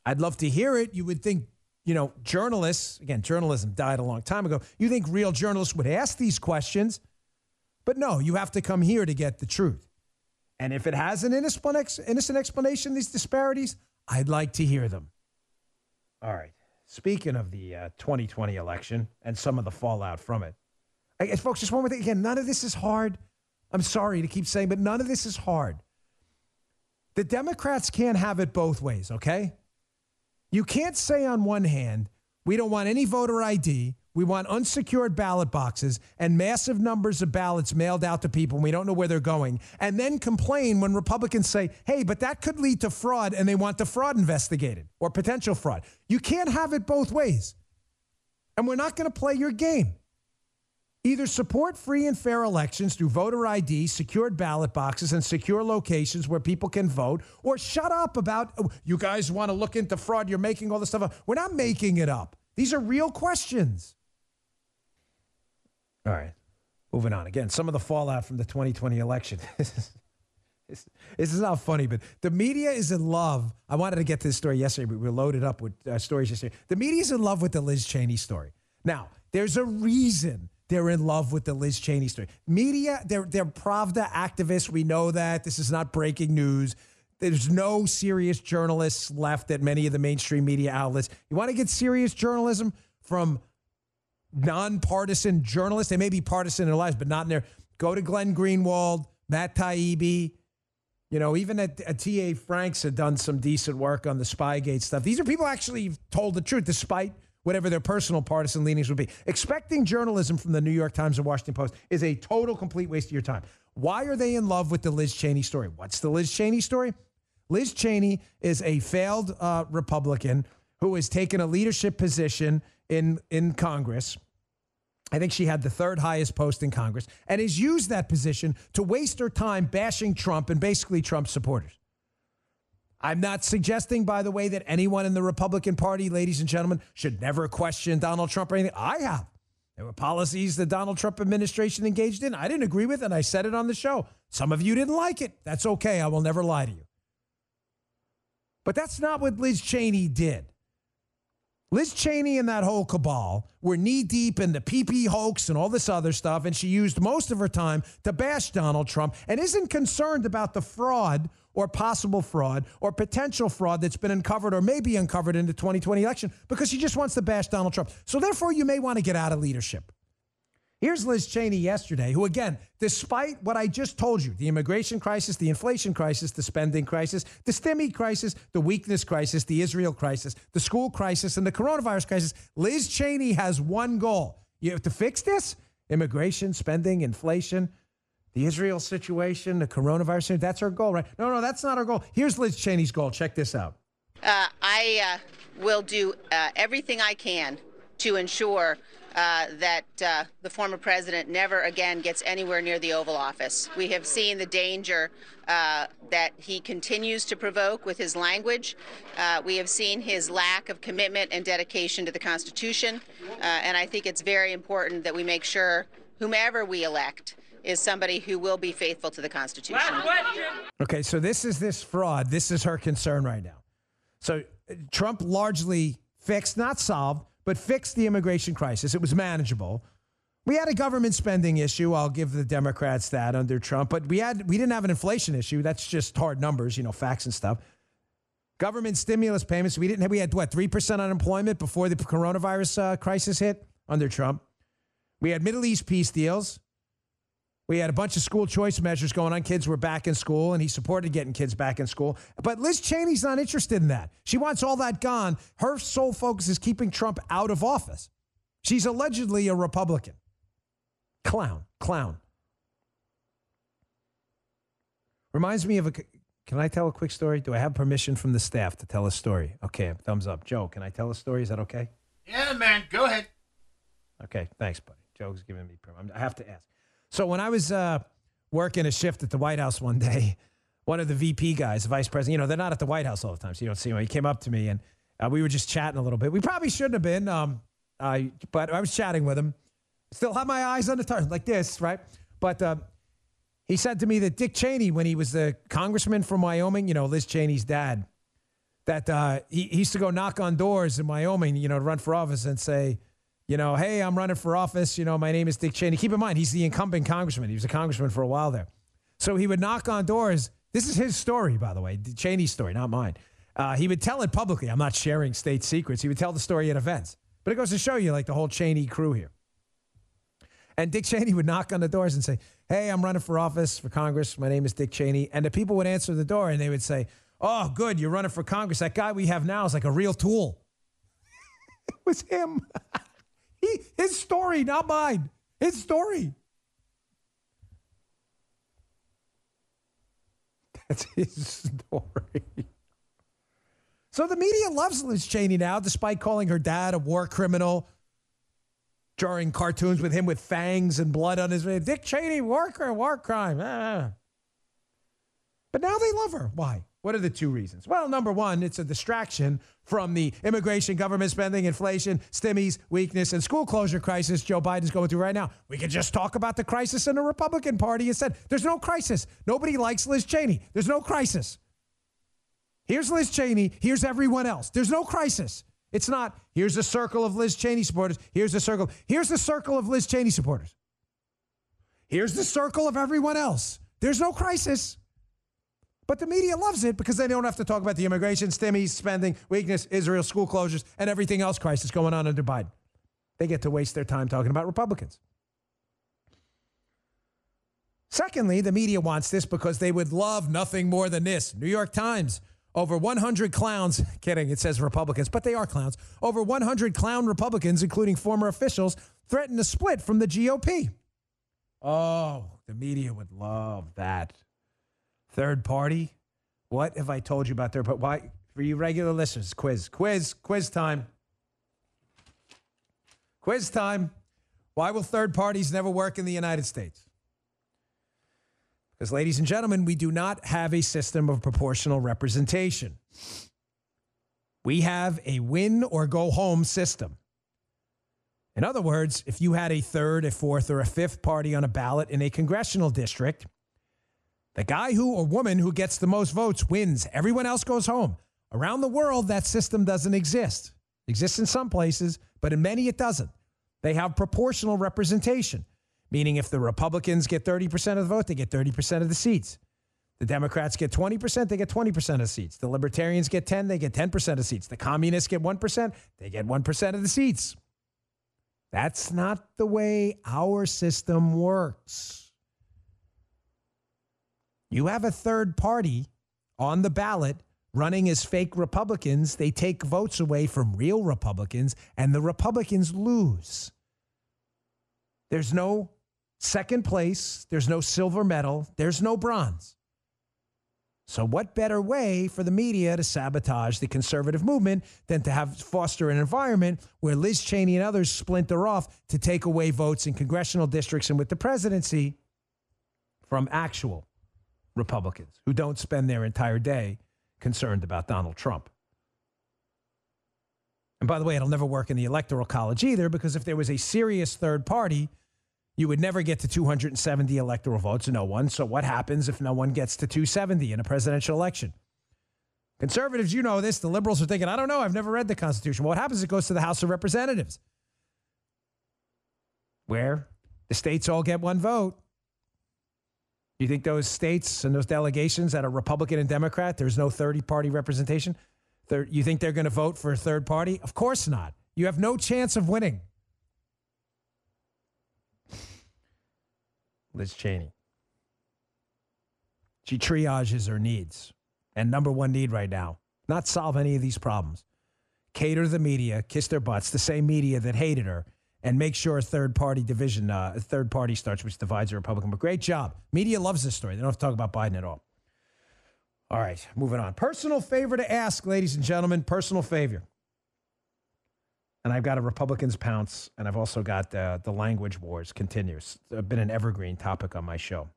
I'd love to hear it. You would think, you know, journalists, again, journalism died a long time ago. You think real journalists would ask these questions, but no, you have to come here to get the truth. And if it has an innocent explanation, these disparities, I'd like to hear them. All right. Speaking of the uh, 2020 election and some of the fallout from it, I, folks, just one more thing. Again, none of this is hard. I'm sorry to keep saying, but none of this is hard. The Democrats can't have it both ways, okay? You can't say on one hand, we don't want any voter ID. We want unsecured ballot boxes and massive numbers of ballots mailed out to people and we don't know where they're going. And then complain when Republicans say, hey, but that could lead to fraud and they want the fraud investigated or potential fraud. You can't have it both ways. And we're not going to play your game. Either support free and fair elections through voter ID, secured ballot boxes, and secure locations where people can vote, or shut up about oh, you guys want to look into fraud. You're making all this stuff up. We're not making it up. These are real questions. All right, moving on. Again, some of the fallout from the 2020 election. this, is not funny, but the media is in love. I wanted to get to this story yesterday, but we were loaded up with uh, stories yesterday. The media is in love with the Liz Cheney story. Now, there's a reason they're in love with the Liz Cheney story. Media, they're, they're Pravda activists. We know that. This is not breaking news. There's no serious journalists left at many of the mainstream media outlets. You want to get serious journalism from nonpartisan journalists? They may be partisan in their lives, but not in their. Go to Glenn Greenwald, Matt Taibbi. You know, even at, T.A. Franks had done some decent work on the Spygate stuff. These are people actually told the truth, despite whatever their personal partisan leanings would be. Expecting journalism from the New York Times and Washington Post is a total complete waste of your time. Why are they in love with the Liz Cheney story? What's the Liz Cheney story? Liz Cheney is a failed uh, Republican who has taken a leadership position in, in Congress. I think she had the third highest post in Congress and has used that position to waste her time bashing Trump and basically Trump supporters. I'm not suggesting, by the way, that anyone in the Republican Party, ladies and gentlemen, should never question Donald Trump or anything. I have. There were policies the Donald Trump administration engaged in. I didn't agree with, and I said it on the show. Some of you didn't like it. That's okay. I will never lie to you. But that's not what Liz Cheney did. Liz Cheney and that whole cabal were knee deep in the PP hoax and all this other stuff, and she used most of her time to bash Donald Trump and isn't concerned about the fraud or possible fraud or potential fraud that's been uncovered or may be uncovered in the 2020 election because she just wants to bash Donald Trump. So, therefore, you may want to get out of leadership. Here's Liz Cheney yesterday, who, again, despite what I just told you the immigration crisis, the inflation crisis, the spending crisis, the stimmy crisis, the weakness crisis, the Israel crisis, the school crisis, and the coronavirus crisis, Liz Cheney has one goal. You have to fix this immigration, spending, inflation, the Israel situation, the coronavirus. That's our goal, right? No, no, that's not our goal. Here's Liz Cheney's goal. Check this out. Uh, I uh, will do uh, everything I can to ensure uh, that uh, the former president never again gets anywhere near the Oval Office. We have seen the danger uh, that he continues to provoke with his language. We have seen his lack of commitment and dedication to the Constitution. And I think it's very important that we make sure whomever we elect is somebody who will be faithful to the Constitution. Okay, so this is this fraud. This is her concern right now. So Trump largely fixed, not solved, but fixed the immigration crisis. It was manageable. We had a government spending issue. I'll give the Democrats that under Trump, but we had we didn't have an inflation issue. That's just hard numbers, you know, facts and stuff. Government stimulus payments. We didn't have. We had what three percent unemployment before the coronavirus uh, crisis hit under Trump. We had Middle East peace deals. We had a bunch of school choice measures going on. Kids were back in school, and he supported getting kids back in school. But Liz Cheney's not interested in that. She wants all that gone. Her sole focus is keeping Trump out of office. She's allegedly a Republican. Clown, clown. Reminds me of a. Can I tell a quick story? Do I have permission from the staff to tell a story? Okay, thumbs up. Joe, can I tell a story? Is that okay? Yeah, man, go ahead. Okay, thanks, buddy. Joe's giving me permission. I have to ask. So when I was uh, working a shift at the White House one day, one of the VP guys, the vice president, you know, they're not at the White House all the time, so you don't see him. He came up to me and uh, we were just chatting a little bit. We probably shouldn't have been, um, uh, but I was chatting with him. Still have my eyes on the target, like this, right? But uh, he said to me that Dick Cheney, when he was the congressman from Wyoming, you know, Liz Cheney's dad, that uh, he, he used to go knock on doors in Wyoming, you know, to run for office and say, you know, hey, I'm running for office. You know, my name is Dick Cheney. Keep in mind, he's the incumbent congressman. He was a congressman for a while there. So he would knock on doors. This is his story, by the way, Cheney's story, not mine. Uh, he would tell it publicly. I'm not sharing state secrets. He would tell the story at events. But it goes to show you, like the whole Cheney crew here. And Dick Cheney would knock on the doors and say, Hey, I'm running for office for Congress. My name is Dick Cheney. And the people would answer the door and they would say, Oh, good, you're running for Congress. That guy we have now is like a real tool. it was him. He, his story, not mine. His story. That's his story. So the media loves Liz Cheney now, despite calling her dad a war criminal, drawing cartoons with him with fangs and blood on his face. Dick Cheney, war, crime, war crime. Ah. But now they love her. Why? What are the two reasons? Well, number one, it's a distraction from the immigration, government spending, inflation, stimmies, weakness, and school closure crisis Joe Biden's going through right now. We can just talk about the crisis in the Republican Party and instead. There's no crisis. Nobody likes Liz Cheney. There's no crisis. Here's Liz Cheney. Here's everyone else. There's no crisis. It's not, here's a circle of Liz Cheney supporters. Here's a circle. Here's the circle of Liz Cheney supporters. Here's the circle of everyone else. There's no crisis. But the media loves it because they don't have to talk about the immigration, stimmies, spending, weakness, Israel, school closures, and everything else crisis going on under Biden. They get to waste their time talking about Republicans. Secondly, the media wants this because they would love nothing more than this. New York Times. Over 100 clowns, kidding, it says Republicans, but they are clowns. Over 100 clown Republicans, including former officials, threatened to split from the GOP. Oh, the media would love that. Third party? What have I told you about third party? Why? For you regular listeners, quiz, quiz, quiz time. Quiz time. Why will third parties never work in the United States? Because, ladies and gentlemen, we do not have a system of proportional representation. We have a win or go home system. In other words, if you had a third, a fourth, or a fifth party on a ballot in a congressional district, the guy who or woman who gets the most votes wins. Everyone else goes home. Around the world, that system doesn't exist. It exists in some places, but in many it doesn't. They have proportional representation, meaning if the Republicans get 30% of the vote, they get 30% of the seats. The Democrats get 20%, they get 20% of seats. The Libertarians get 10, they get 10% of seats. The Communists get 1%, they get 1% of the seats. That's not the way our system works. You have a third party on the ballot running as fake Republicans. They take votes away from real Republicans, and the Republicans lose. There's no second place, there's no silver medal, there's no bronze. So, what better way for the media to sabotage the conservative movement than to have foster an environment where Liz Cheney and others splinter off to take away votes in congressional districts and with the presidency from actual Republicans who don't spend their entire day concerned about Donald Trump? And by the way, it'll never work in the Electoral College either because if there was a serious third party, you would never get to 270 electoral votes, no one. So, what happens if no one gets to 270 in a presidential election? Conservatives, you know this. The liberals are thinking, I don't know. I've never read the Constitution. Well, what happens? It goes to the House of Representatives, where the states all get one vote. You think those states and those delegations that are Republican and Democrat, there's no 30 party representation? You think they're going to vote for a third party? Of course not. You have no chance of winning. Liz Cheney. She triages her needs. And number one need right now, not solve any of these problems. Cater to the media, kiss their butts, the same media that hated her, and make sure a third party division, uh, a third party starts, which divides the Republican. But great job. Media loves this story. They don't have to talk about Biden at all. All right, moving on. Personal favor to ask, ladies and gentlemen. Personal favor. And I've got a Republicans pounce, and I've also got uh, the language wars continues. It's been an evergreen topic on my show.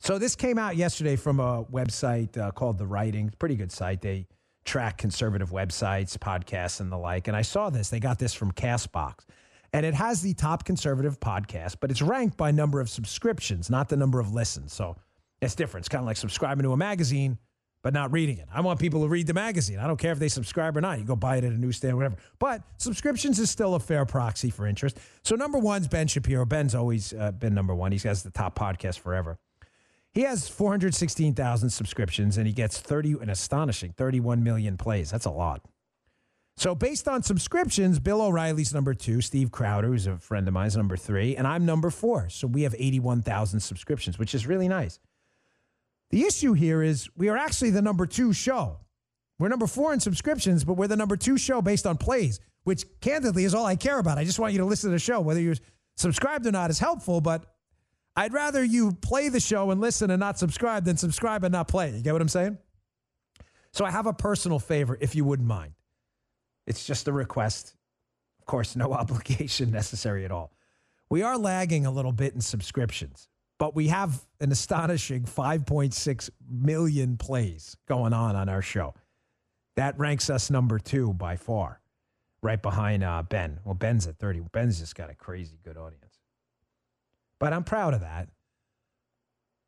So this came out yesterday from a website uh, called The Righting. Pretty good site. They track conservative websites, podcasts, and the like. And I saw this. They got this from Castbox. And it has the top conservative podcast, but it's ranked by number of subscriptions, not the number of listens. So it's different. It's kind of like subscribing to a magazine but not reading it. I want people to read the magazine. I don't care if they subscribe or not. You go buy it at a newsstand, whatever. But subscriptions is still a fair proxy for interest. So number one's Ben Shapiro. Ben's always uh, been number one. He has got the top podcast forever. He has 416,000 subscriptions and he gets 30, an astonishing 31 million plays. That's a lot. So based on subscriptions, Bill O'Reilly's number two, Steve Crowder, who's a friend of mine, is number three, and I'm number four. So we have 81,000 subscriptions, which is really nice. The issue here is we are actually the number two show. We're number four in subscriptions, but we're the number two show based on plays, which candidly is all I care about. I just want you to listen to the show. Whether you're subscribed or not is helpful, but I'd rather you play the show and listen and not subscribe than subscribe and not play. You get what I'm saying? So I have a personal favor, if you wouldn't mind. It's just a request. Of course, no obligation necessary at all. We are lagging a little bit in subscriptions but we have an astonishing 5.6 million plays going on on our show. That ranks us number two by far, right behind uh, Ben. Well, Ben's at 30. Ben's just got a crazy good audience. But I'm proud of that.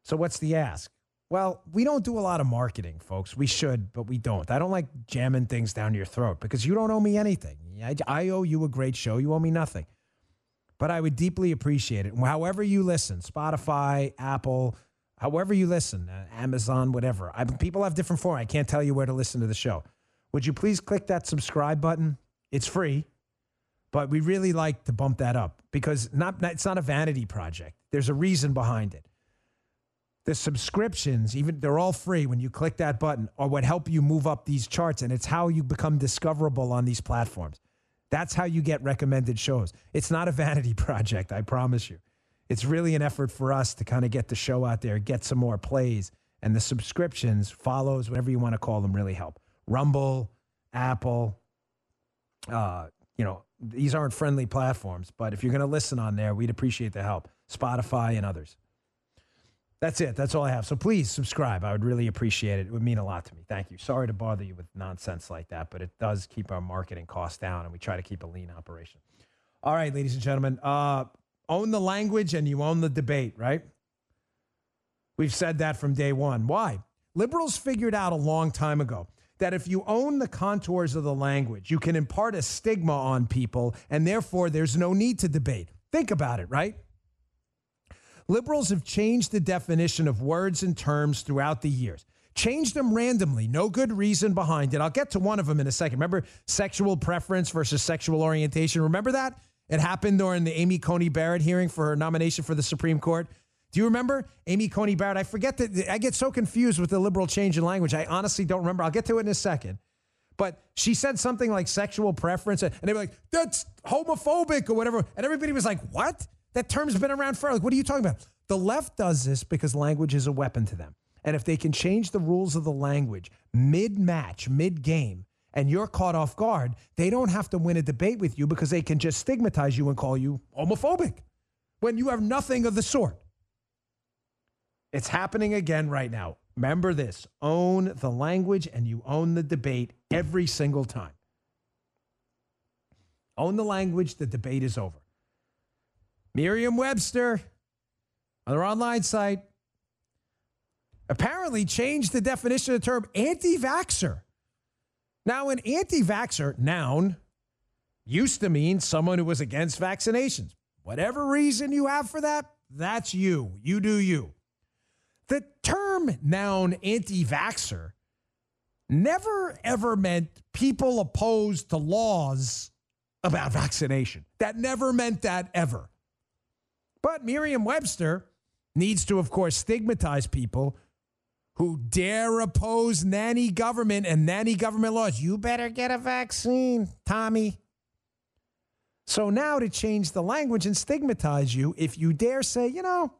So, what's the ask? Well, we don't do a lot of marketing, folks. We should, but we don't. I don't like jamming things down your throat because you don't owe me anything. I, I owe you a great show. You owe me nothing but I would deeply appreciate it. However you listen, Spotify, Apple, however you listen, uh, Amazon, whatever. I, people have different form. I can't tell you where to listen to the show. Would you please click that subscribe button? It's free, but we really like to bump that up because not, it's not a vanity project. There's a reason behind it. the subscriptions, even they're all free when you click that button, are what help you move up these charts. And it's how you become discoverable on these platforms. That's how you get recommended shows. It's not a vanity project, I promise you. It's really an effort for us to kind of get the show out there, get some more plays, and the subscriptions, follows, whatever you want to call them, really help. Rumble, Apple, uh, you know, these aren't friendly platforms, but if you're going to listen on there, we'd appreciate the help. Spotify and others. That's it. That's all I have. So please subscribe. I would really appreciate it. It would mean a lot to me. Thank you. Sorry to bother you with nonsense like that, but it does keep our marketing costs down, and we try to keep a lean operation. All right, ladies and gentlemen, uh, own the language and you own the debate, right? We've said that from day one. Why? Liberals figured out a long time ago that if you own the contours of the language, you can impart a stigma on people, and therefore there's no need to debate. Think about it, right? Liberals have changed the definition of words and terms throughout the years. Changed them randomly, no good reason behind it. I'll get to one of them in a second. Remember sexual preference versus sexual orientation? Remember that? It happened during the Amy Coney Barrett hearing for her nomination for the Supreme Court. Do you remember Amy Coney Barrett? I forget that I get so confused with the liberal change in language. I honestly don't remember. I'll get to it in a second. But she said something like sexual preference, and they were like, that's homophobic or whatever. And everybody was like, what? That term's been around forever. Like, what are you talking about? The left does this because language is a weapon to them. And if they can change the rules of the language mid match, mid game, and you're caught off guard, they don't have to win a debate with you because they can just stigmatize you and call you homophobic when you have nothing of the sort. It's happening again right now. Remember this own the language and you own the debate every single time. Own the language, the debate is over. Merriam Webster on their online site apparently changed the definition of the term anti vaxxer. Now, an anti vaxxer, noun, used to mean someone who was against vaccinations. Whatever reason you have for that, that's you. You do you. The term noun anti vaxxer never ever meant people opposed to laws about vaccination. That never meant that ever. But Merriam Webster needs to, of course, stigmatize people who dare oppose nanny government and nanny government laws. You better get a vaccine, Tommy. So now to change the language and stigmatize you, if you dare say, you know,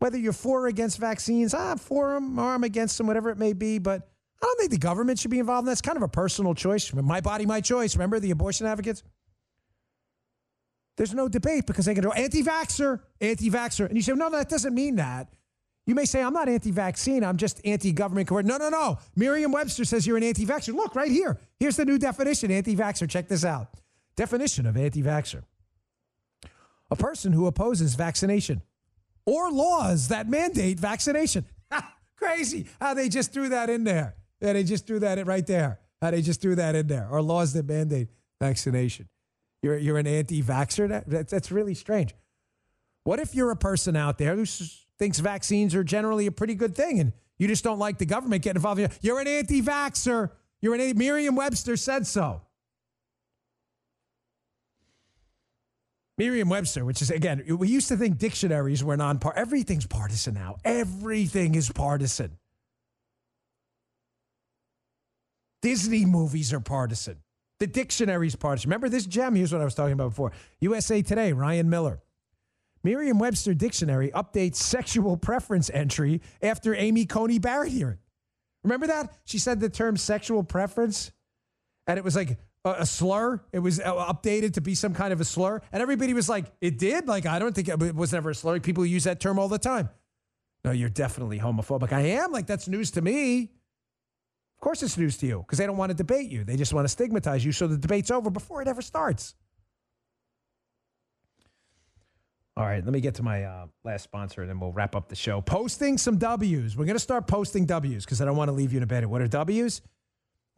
whether you're for or against vaccines, I'm for them or I'm against them, whatever it may be, but I don't think the government should be involved in that. Kind of a personal choice. My body, my choice. Remember the abortion advocates? There's no debate because they can go anti vaxxer, anti vaxxer. And you say, no, no, that doesn't mean that. You may say, I'm not anti vaccine, I'm just anti government. No, no, no. Merriam Webster says you're an anti vaxxer. Look right here. Here's the new definition anti vaxxer. Check this out. Definition of anti vaxxer a person who opposes vaccination or laws that mandate vaccination. Crazy how they just threw that in there. Yeah, they just threw that in right there. How they just threw that in there. Or laws that mandate vaccination. You're, you're an anti vaxxer? That, that's really strange. What if you're a person out there who thinks vaccines are generally a pretty good thing and you just don't like the government getting involved? You're an anti vaxxer. You're an Merriam Webster said so. Merriam Webster, which is, again, we used to think dictionaries were non-part. Everything's partisan now. Everything is partisan. Disney movies are partisan. The dictionary's partisan. Remember this gem? Here's what I was talking about before USA Today, Ryan Miller. Merriam Webster Dictionary updates sexual preference entry after Amy Coney Barrett hearing. Remember that? She said the term sexual preference, and it was like a, slur. It was uh, updated to be some kind of a slur. And everybody was like, it did? Like, I don't think it was ever a slur. People use that term all the time. No, you're definitely homophobic. I am. Like, that's news to me. Of course, it's news to you because they don't want to debate you. They just want to stigmatize you so the debate's over before it ever starts. All right, let me get to my uh, last sponsor and then we'll wrap up the show. Posting some W's. We're going to start posting W's because I don't want to leave you in a bed. What are W's?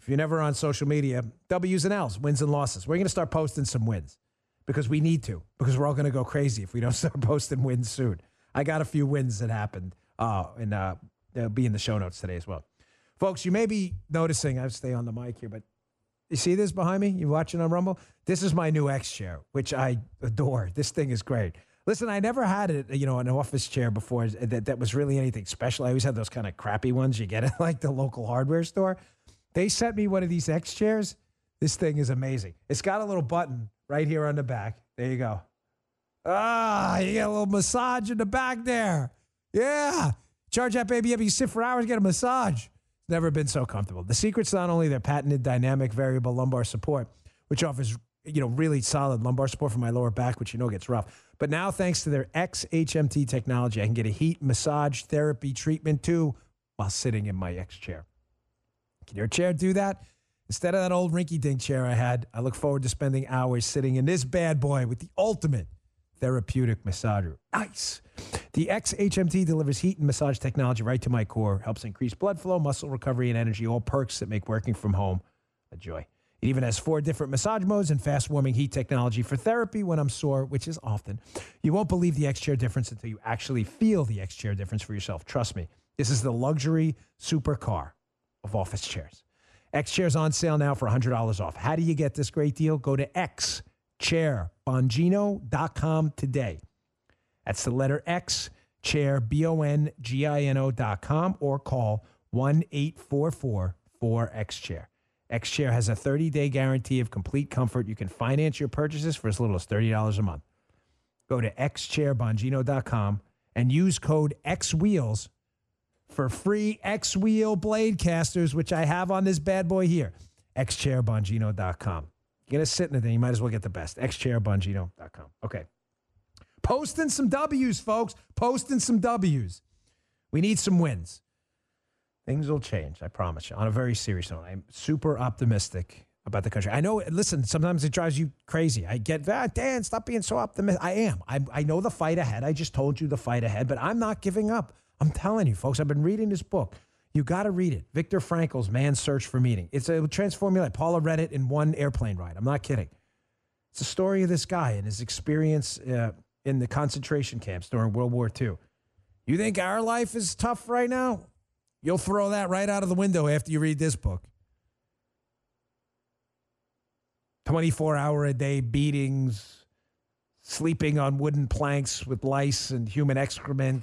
If you're never on social media, W's and L's, wins and losses. We're going to start posting some wins because we need to, because we're all going to go crazy if we don't start posting wins soon. I got a few wins that happened, uh, and uh, they'll be in the show notes today as well. Folks, you may be noticing, I stay on the mic here, but you see this behind me? You're watching on Rumble? This is my new X chair, which I adore. This thing is great. Listen, I never had it, you know, an office chair before that, that was really anything special. I always had those kind of crappy ones you get at like the local hardware store. They sent me one of these X chairs. This thing is amazing. It's got a little button right here on the back. There you go. Ah, you get a little massage in the back there. Yeah. Charge that baby up. You sit for hours, get a massage. It's never been so comfortable. The secret's not only their patented dynamic variable lumbar support, which offers you know really solid lumbar support for my lower back, which you know gets rough. But now, thanks to their XHMT technology, I can get a heat massage therapy treatment too while sitting in my X chair. Can your chair do that? Instead of that old rinky dink chair I had, I look forward to spending hours sitting in this bad boy with the ultimate therapeutic massager. Nice. The XHMT delivers heat and massage technology right to my core, helps increase blood flow, muscle recovery, and energy, all perks that make working from home a joy. It even has four different massage modes and fast warming heat technology for therapy when I'm sore, which is often. You won't believe the X Chair difference until you actually feel the X Chair difference for yourself. Trust me, this is the luxury supercar of office chairs. X Chair's on sale now for $100 off. How do you get this great deal? Go to xchairbongino.com today. That's the letter X, chair, B O N G I N O.com, or call 1 844 4X Chair. X Chair has a 30 day guarantee of complete comfort. You can finance your purchases for as little as $30 a month. Go to xchairbongino.com and use code XWheels for free X Wheel blade casters, which I have on this bad boy here. xchairbongino.com. You're going to sit in the thing, you might as well get the best. xchairbongino.com. Okay. Posting some W's, folks. Posting some W's. We need some wins. Things will change, I promise you. On a very serious note, I'm super optimistic about the country. I know, listen, sometimes it drives you crazy. I get that, Dan, stop being so optimistic. I am. I, I know the fight ahead. I just told you the fight ahead, but I'm not giving up. I'm telling you, folks, I've been reading this book. You got to read it. Viktor Frankl's Man's Search for Meaning. It's a transform your life. Paula read it in one airplane ride. I'm not kidding. It's a story of this guy and his experience uh, in the concentration camps during World War II. You think our life is tough right now? You'll throw that right out of the window after you read this book. 24 hour a day beatings, sleeping on wooden planks with lice and human excrement,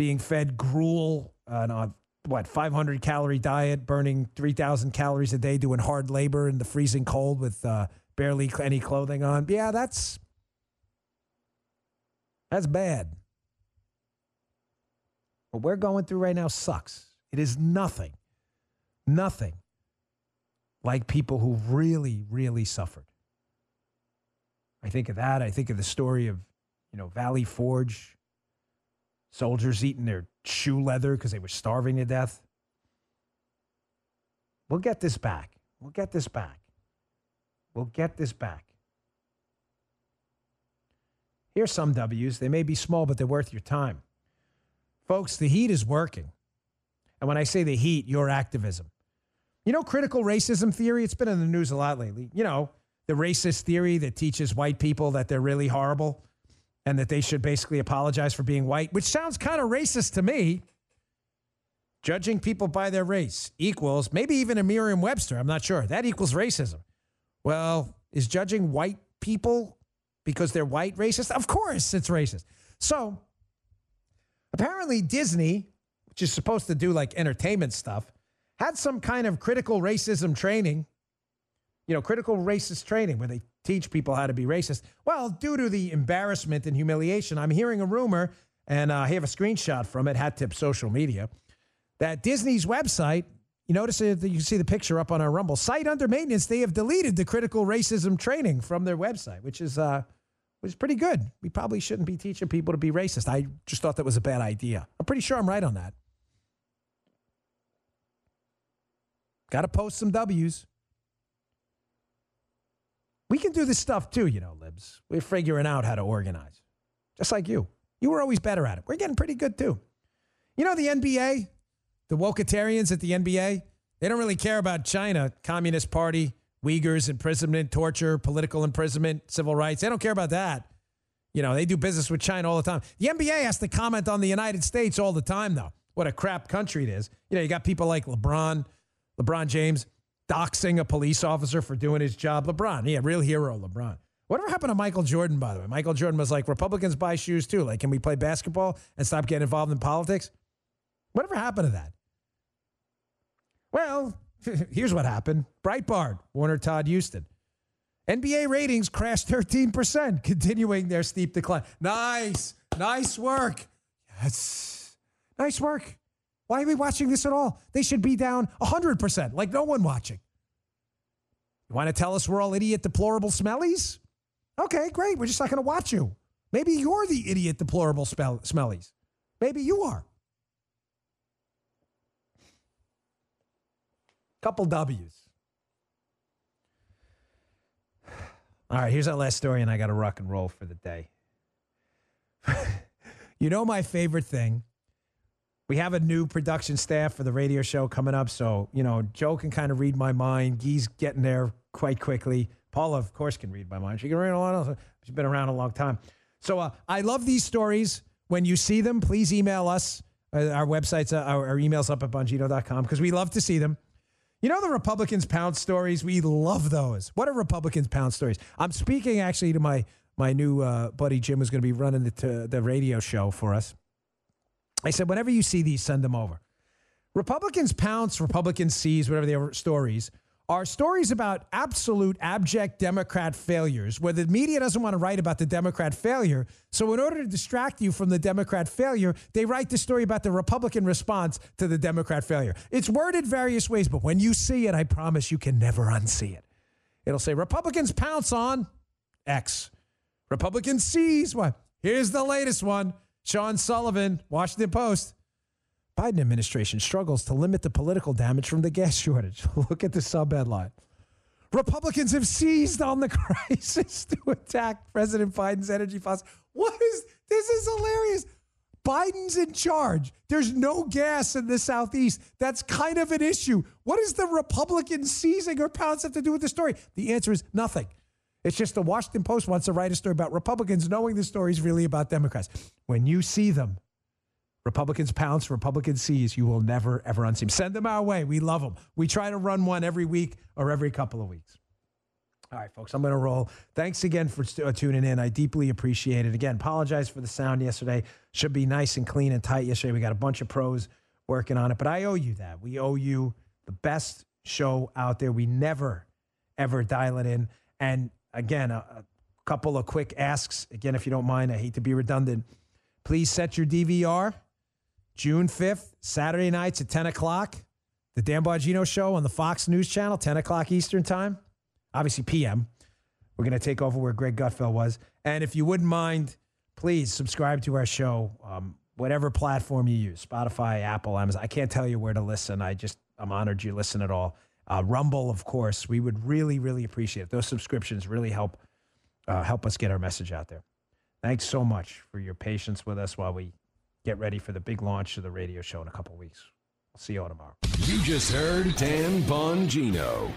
being fed gruel on a what 500 calorie diet, burning 3,000 calories a day, doing hard labor in the freezing cold with uh, barely any clothing on. Yeah, that's that's bad. What we're going through right now sucks. It is nothing, nothing like people who really, really suffered. I think of that. I think of the story of, you know, Valley Forge, soldiers eating their shoe leather because they were starving to death. We'll get this back. We'll get this back. We'll get this back. Here's some W's. They may be small, but they're worth your time. Folks, the heat is working. And when I say the heat, your activism. You know, critical racism theory, it's been in the news a lot lately. You know, the racist theory that teaches white people that they're really horrible and that they should basically apologize for being white, which sounds kind of racist to me. Judging people by their race equals maybe even a Merriam Webster, I'm not sure. That equals racism. Well, is judging white people because they're white racist? Of course it's racist. So, Apparently, Disney, which is supposed to do like entertainment stuff, had some kind of critical racism training, you know, critical racist training where they teach people how to be racist. Well, due to the embarrassment and humiliation, I'm hearing a rumor, and uh, I have a screenshot from it, Hat Tip Social Media, that Disney's website, you notice that you can see the picture up on our Rumble, site under maintenance, they have deleted the critical racism training from their website, which is uh, which is pretty good. We probably shouldn't be teaching people to be racist. I just thought that was a bad idea. I'm pretty sure I'm right on that. Got to post some W's. We can do this stuff too, you know, Libs. We're figuring out how to organize, just like you. You were always better at it. We're getting pretty good too. You know, the NBA, the Wokatarians at the NBA, they don't really care about China, Communist Party, Uyghurs imprisonment, torture, political imprisonment, civil rights. They don't care about that. You know, they do business with China all the time. The NBA has to comment on the United States all the time, though. What a crap country it is. You know, you got people like LeBron, LeBron James, doxing a police officer for doing his job. LeBron, yeah, real hero, LeBron. Whatever happened to Michael Jordan, by the way? Michael Jordan was like, Republicans buy shoes too. Like, can we play basketball and stop getting involved in politics? Whatever happened to that? Well, here's what happened Breitbart, Warner Todd Huston. NBA ratings crashed 13%, continuing their steep decline. Nice, nice work. Yes, nice work. Why are we watching this at all? They should be down 100%, like no one watching. You want to tell us we're all idiot, deplorable smellies? Okay, great. We're just not going to watch you. Maybe you're the idiot, deplorable smell- smellies. Maybe you are. Couple W's. All right, here's our last story, and I got to rock and roll for the day. you know, my favorite thing we have a new production staff for the radio show coming up. So, you know, Joe can kind of read my mind. Guy's getting there quite quickly. Paula, of course, can read my mind. She can read a lot of She's been around a long time. So uh, I love these stories. When you see them, please email us. Uh, our website's, uh, our, our email's up at bongino.com because we love to see them. You know the Republicans pound stories? We love those. What are Republicans pound stories? I'm speaking actually to my my new uh, buddy Jim, who's going to be running the, the radio show for us. I said, whenever you see these, send them over. Republicans pounce, Republicans seize, whatever their stories are stories about absolute abject Democrat failures where the media doesn't want to write about the Democrat failure. So, in order to distract you from the Democrat failure, they write the story about the Republican response to the Democrat failure. It's worded various ways, but when you see it, I promise you can never unsee it. It'll say Republicans pounce on X, Republicans seize what? Here's the latest one. Sean Sullivan, Washington Post. Biden administration struggles to limit the political damage from the gas shortage. Look at the sub headline. Republicans have seized on the crisis to attack President Biden's energy policy. What is this? Is hilarious. Biden's in charge. There's no gas in the Southeast. That's kind of an issue. What does the Republicans seizing or pounds have to do with the story? The answer is nothing. It's just the Washington Post wants to write a story about Republicans knowing the story is really about Democrats. When you see them, Republicans pounce, Republicans seize, you will never, ever unsee them. Send them our way. We love them. We try to run one every week or every couple of weeks. All right, folks, I'm going to roll. Thanks again for uh, tuning in. I deeply appreciate it. Again, apologize for the sound yesterday. Should be nice and clean and tight yesterday. We got a bunch of pros working on it, but I owe you that. We owe you the best show out there. We never, ever dial it in. And again, a, a couple of quick asks. Again, if you don't mind, I hate to be redundant. Please set your DVR. June 5th, Saturday nights at 10 o'clock. The Dan Bongino Show on the Fox News Channel, 10 o'clock Eastern Time. Obviously, PM. We're going to take over where Greg Gutfeld was. And if you wouldn't mind, please subscribe to our show, um, whatever platform you use Spotify, Apple, Amazon. I can't tell you where to listen. I just, I'm honored you listen at all. Uh, Rumble, of course, we would really, really appreciate it. Those subscriptions really help uh, help us get our message out there. Thanks so much for your patience with us while we get ready for the big launch of the radio show in a couple weeks. I'll see you all tomorrow. You just heard Dan Bongino.